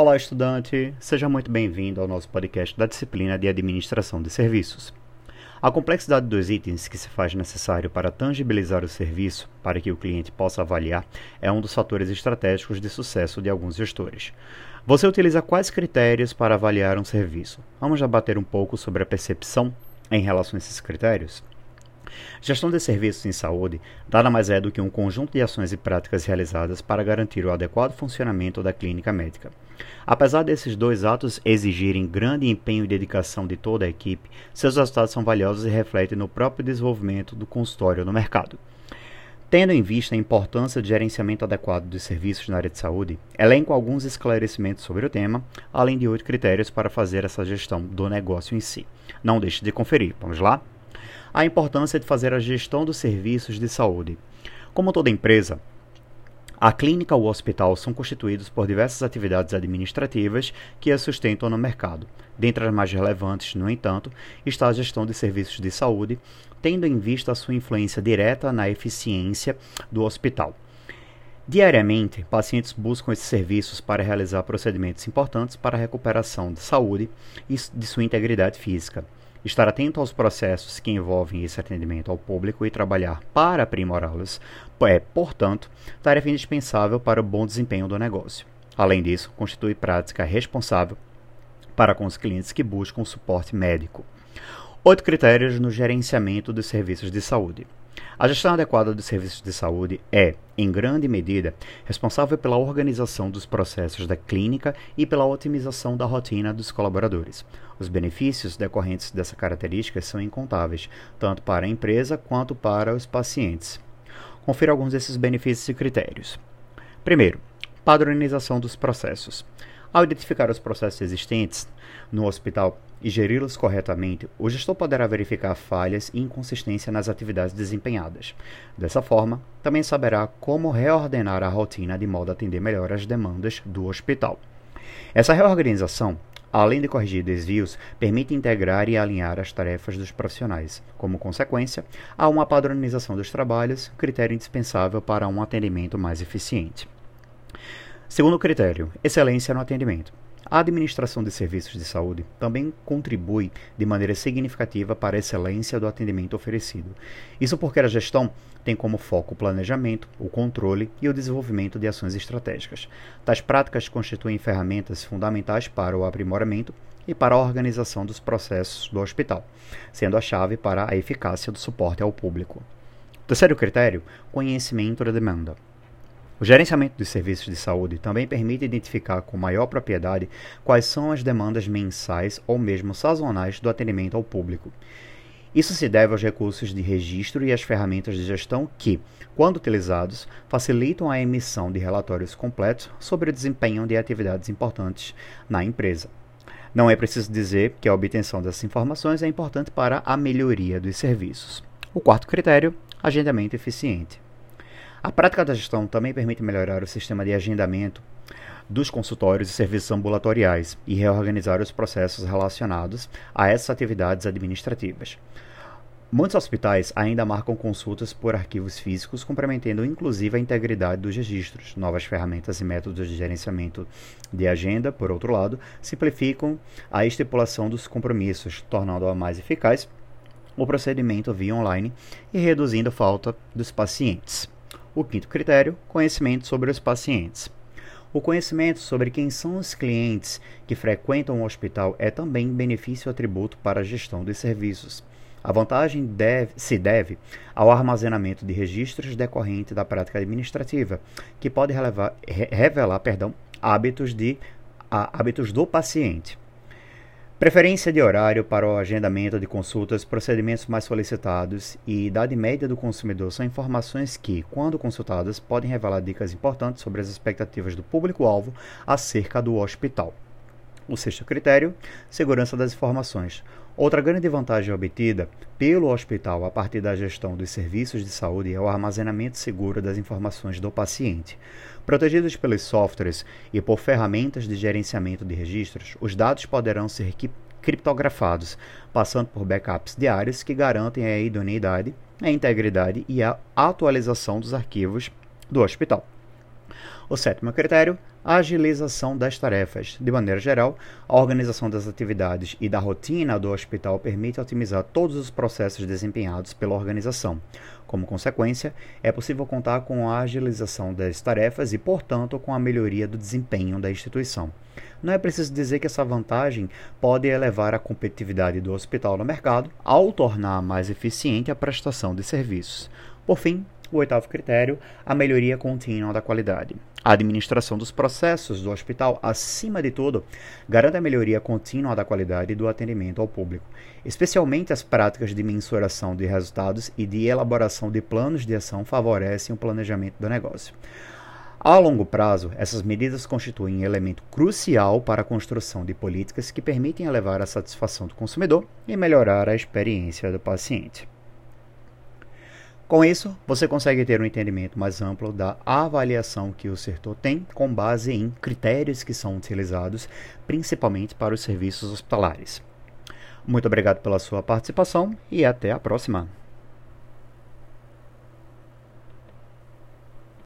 Olá, estudante! Seja muito bem-vindo ao nosso podcast da disciplina de Administração de Serviços. A complexidade dos itens que se faz necessário para tangibilizar o serviço para que o cliente possa avaliar é um dos fatores estratégicos de sucesso de alguns gestores. Você utiliza quais critérios para avaliar um serviço? Vamos debater um pouco sobre a percepção em relação a esses critérios? Gestão de serviços em saúde nada mais é do que um conjunto de ações e práticas realizadas para garantir o adequado funcionamento da clínica médica. Apesar desses dois atos exigirem grande empenho e dedicação de toda a equipe, seus resultados são valiosos e refletem no próprio desenvolvimento do consultório no mercado. Tendo em vista a importância de gerenciamento adequado dos serviços na área de saúde, elenco alguns esclarecimentos sobre o tema, além de oito critérios para fazer essa gestão do negócio em si. Não deixe de conferir. Vamos lá? A importância de fazer a gestão dos serviços de saúde. Como toda empresa, a clínica ou hospital são constituídos por diversas atividades administrativas que a sustentam no mercado. Dentre as mais relevantes, no entanto, está a gestão de serviços de saúde, tendo em vista a sua influência direta na eficiência do hospital. Diariamente, pacientes buscam esses serviços para realizar procedimentos importantes para a recuperação de saúde e de sua integridade física. Estar atento aos processos que envolvem esse atendimento ao público e trabalhar para aprimorá-los é, portanto, tarefa indispensável para o bom desempenho do negócio. Além disso, constitui prática responsável para com os clientes que buscam suporte médico. Oito critérios no gerenciamento dos serviços de saúde. A gestão adequada dos serviços de saúde é, em grande medida, responsável pela organização dos processos da clínica e pela otimização da rotina dos colaboradores. Os benefícios decorrentes dessa característica são incontáveis, tanto para a empresa quanto para os pacientes. Confira alguns desses benefícios e critérios. Primeiro, padronização dos processos. Ao identificar os processos existentes no hospital e geri-los corretamente, o gestor poderá verificar falhas e inconsistência nas atividades desempenhadas. Dessa forma, também saberá como reordenar a rotina de modo a atender melhor as demandas do hospital. Essa reorganização, além de corrigir desvios, permite integrar e alinhar as tarefas dos profissionais. Como consequência, há uma padronização dos trabalhos, critério indispensável para um atendimento mais eficiente. Segundo critério, excelência no atendimento. A administração de serviços de saúde também contribui de maneira significativa para a excelência do atendimento oferecido. Isso porque a gestão tem como foco o planejamento, o controle e o desenvolvimento de ações estratégicas. Tais práticas constituem ferramentas fundamentais para o aprimoramento e para a organização dos processos do hospital, sendo a chave para a eficácia do suporte ao público. Terceiro critério: conhecimento da demanda. O gerenciamento dos serviços de saúde também permite identificar com maior propriedade quais são as demandas mensais ou mesmo sazonais do atendimento ao público. Isso se deve aos recursos de registro e às ferramentas de gestão que, quando utilizados, facilitam a emissão de relatórios completos sobre o desempenho de atividades importantes na empresa. Não é preciso dizer que a obtenção dessas informações é importante para a melhoria dos serviços. O quarto critério, agendamento eficiente. A prática da gestão também permite melhorar o sistema de agendamento dos consultórios e serviços ambulatoriais e reorganizar os processos relacionados a essas atividades administrativas. Muitos hospitais ainda marcam consultas por arquivos físicos, comprometendo inclusive a integridade dos registros. Novas ferramentas e métodos de gerenciamento de agenda, por outro lado, simplificam a estipulação dos compromissos, tornando-a mais eficaz o procedimento via online e reduzindo a falta dos pacientes. O quinto critério, conhecimento sobre os pacientes. O conhecimento sobre quem são os clientes que frequentam o hospital é também benefício atributo para a gestão dos serviços. A vantagem deve, se deve ao armazenamento de registros decorrente da prática administrativa, que pode relevar, re, revelar perdão, hábitos, de, a, hábitos do paciente. Preferência de horário para o agendamento de consultas, procedimentos mais solicitados e idade média do consumidor são informações que, quando consultadas, podem revelar dicas importantes sobre as expectativas do público-alvo acerca do hospital. O sexto critério, segurança das informações. Outra grande vantagem obtida pelo hospital a partir da gestão dos serviços de saúde é o armazenamento seguro das informações do paciente. Protegidos pelos softwares e por ferramentas de gerenciamento de registros, os dados poderão ser criptografados, passando por backups diários que garantem a idoneidade, a integridade e a atualização dos arquivos do hospital. O sétimo critério, a agilização das tarefas. De maneira geral, a organização das atividades e da rotina do hospital permite otimizar todos os processos desempenhados pela organização. Como consequência, é possível contar com a agilização das tarefas e, portanto, com a melhoria do desempenho da instituição. Não é preciso dizer que essa vantagem pode elevar a competitividade do hospital no mercado ao tornar mais eficiente a prestação de serviços. Por fim, o oitavo critério, a melhoria contínua da qualidade. A administração dos processos do hospital, acima de tudo, garante a melhoria contínua da qualidade do atendimento ao público, especialmente as práticas de mensuração de resultados e de elaboração de planos de ação favorecem o planejamento do negócio. A longo prazo, essas medidas constituem um elemento crucial para a construção de políticas que permitem elevar a satisfação do consumidor e melhorar a experiência do paciente. Com isso, você consegue ter um entendimento mais amplo da avaliação que o setor tem com base em critérios que são utilizados principalmente para os serviços hospitalares. Muito obrigado pela sua participação e até a próxima!